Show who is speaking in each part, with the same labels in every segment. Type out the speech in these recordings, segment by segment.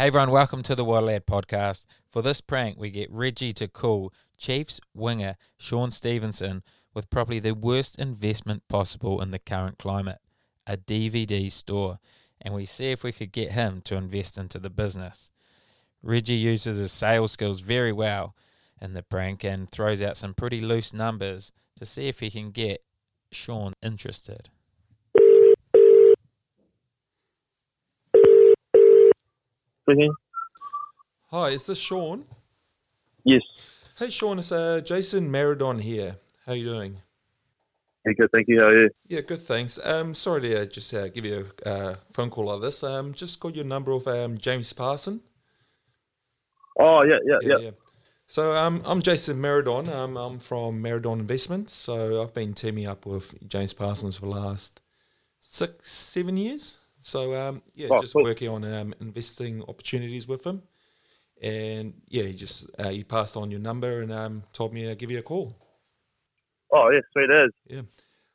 Speaker 1: Hey everyone, welcome to the Lad podcast. For this prank, we get Reggie to call Chiefs winger Shaun Stevenson with probably the worst investment possible in the current climate a DVD store, and we see if we could get him to invest into the business. Reggie uses his sales skills very well in the prank and throws out some pretty loose numbers to see if he can get Shaun interested.
Speaker 2: Speaking.
Speaker 3: Hi, is this Shaun?
Speaker 2: Yes.
Speaker 3: Hey, Shaun, it's uh, Jason Maradon here. How you doing?
Speaker 2: Hey, good. Thank you. How are you?
Speaker 3: Yeah, good, thanks. Um, sorry to uh, just uh, give you a uh, phone call like this. Um, just got your number of um, James Parson.
Speaker 2: Oh, yeah, yeah, yeah.
Speaker 3: So um, I'm Jason Maradon. Um, I'm from Meridon Investments. So I've been teaming up with James Parsons for the last six, seven years. So um, yeah,
Speaker 2: Oh,
Speaker 3: just
Speaker 2: cool.
Speaker 3: working on um, investing opportunities with him. And yeah, he just uh, he passed on your number and um, told me to give you a call.
Speaker 2: Oh, yeah, sweet as.
Speaker 3: Yeah,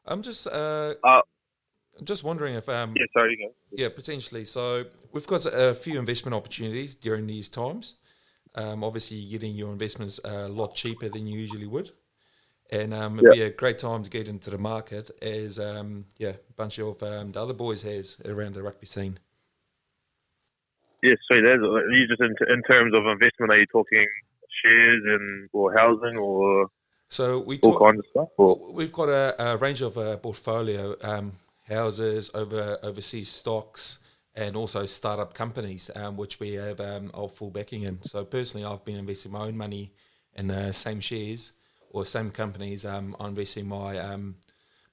Speaker 3: I'm just uh,
Speaker 2: Uh,
Speaker 3: just wondering if um,
Speaker 2: Yeah, sorry, you go.
Speaker 3: Yeah, potentially. So we've got a few investment opportunities during these times. Um, obviously, you're getting your investments a lot cheaper than you usually would, and um, it'd be a great time to get into the market as um, yeah, a bunch of um, the other boys has around the rugby scene.
Speaker 2: Yes, so. Are you just in, in terms of investment, are you talking shares and or housing or
Speaker 3: So we
Speaker 2: all kinds of stuff? Or?
Speaker 3: we've got a, a range of uh, portfolio um, houses, over overseas stocks, and also startup companies, um, which we have um, our full backing in. So personally, I've been investing my own money in the same shares or same companies. Um, I'm investing my um,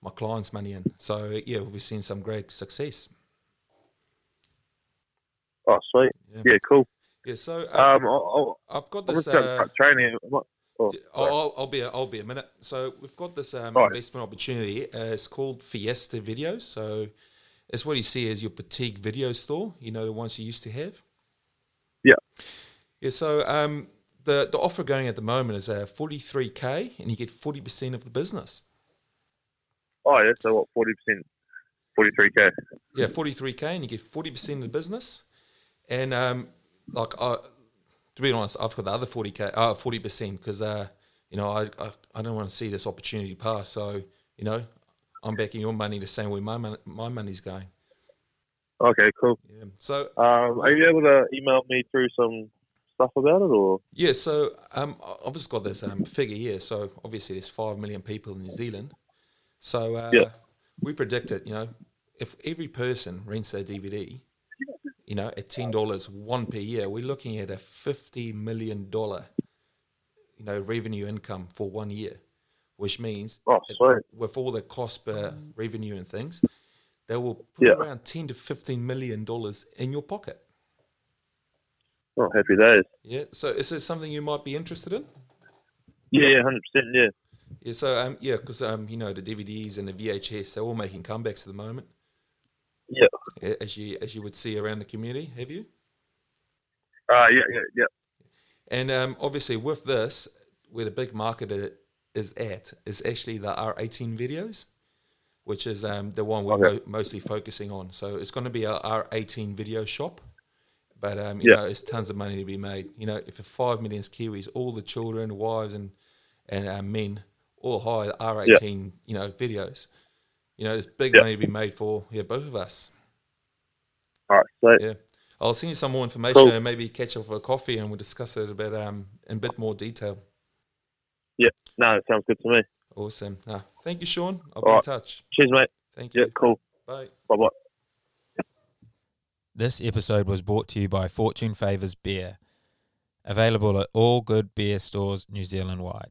Speaker 3: my clients' money in. So yeah, we've seen some great success.
Speaker 2: Oh, sweet.
Speaker 3: Yeah.
Speaker 2: Yeah, cool.
Speaker 3: Yeah. So uh,
Speaker 2: Um, I'll,
Speaker 3: I've got this. Uh,
Speaker 2: training. Oh,
Speaker 3: I'll, I'll be a, I'll be a minute. So we've got this um,
Speaker 2: Right.
Speaker 3: investment opportunity. Uh, it's called Fiesta Videos. So it's what you see as your boutique video store. You know the ones you used to have.
Speaker 2: Yeah.
Speaker 3: Yeah. So um, the the offer going at the moment is uh, forty three k, and you get forty percent of the business.
Speaker 2: oh, yeah, so what, 40%, 43k?
Speaker 3: Yeah, forty three k, and you get forty percent of the business. And um, like I, to be honest, I've got the other forty k, uh, forty percent because uh, you know I, I I don't want to see this opportunity pass. So you know, I'm backing your money the same way my mon- my money's going.
Speaker 2: Okay, cool.
Speaker 3: Yeah. So
Speaker 2: Um, are you able to email me through some stuff about it or?
Speaker 3: yeah, so um, I've just got this um figure here. So obviously, there's five million people in New Zealand. So uh,
Speaker 2: Yeah.
Speaker 3: we predicted, you know, if every person rents their DVD, you know, at ten dollars one per year, we're looking at a fifty million dollar, you know, revenue income for one year, which means
Speaker 2: Oh,
Speaker 3: it- with all the cost per revenue and things, they will put
Speaker 2: Yeah.
Speaker 3: around ten to fifteen million dollars in your pocket.
Speaker 2: Oh, happy days.
Speaker 3: Yeah. So is this something you might be interested in?
Speaker 2: Yeah, yeah, 100%, yeah.
Speaker 3: Yeah, so um, yeah, because um, you know the DVDs and the VHS, they're all making comebacks at the moment.
Speaker 2: Yeah.
Speaker 3: as you as you would see around the community. Have you?
Speaker 2: Uh, yeah, yeah, yeah.
Speaker 3: And um, obviously, with this, where the big market is at is actually the R18 videos, which is um, the one we're
Speaker 2: Okay.
Speaker 3: mo- mostly focusing on. So it's going to be a R18 video shop, but um, you
Speaker 2: Yeah.
Speaker 3: know, it's tons of money to be made. You know, if for five million Kiwis, all the children, wives, and and uh, men all hire R18, you know, videos. You know, there's big
Speaker 2: Yeah.
Speaker 3: money to be made for yeah both of us.
Speaker 2: All right, sweet.
Speaker 3: Yeah. I'll send you some more information
Speaker 2: Cool.
Speaker 3: and maybe catch up for a coffee and we'll discuss it a bit um in a bit more detail.
Speaker 2: Yeah, no, it sounds good to me.
Speaker 3: Awesome. Ah, thank you, Shaun. I'll be
Speaker 2: All
Speaker 3: in touch.
Speaker 2: Cheers, mate.
Speaker 3: Thank you.
Speaker 2: Yeah, cool.
Speaker 3: Bye.
Speaker 2: Bye bye.
Speaker 1: This episode was brought to you by Fortune Favours Beer, available at all good beer stores New Zealand wide.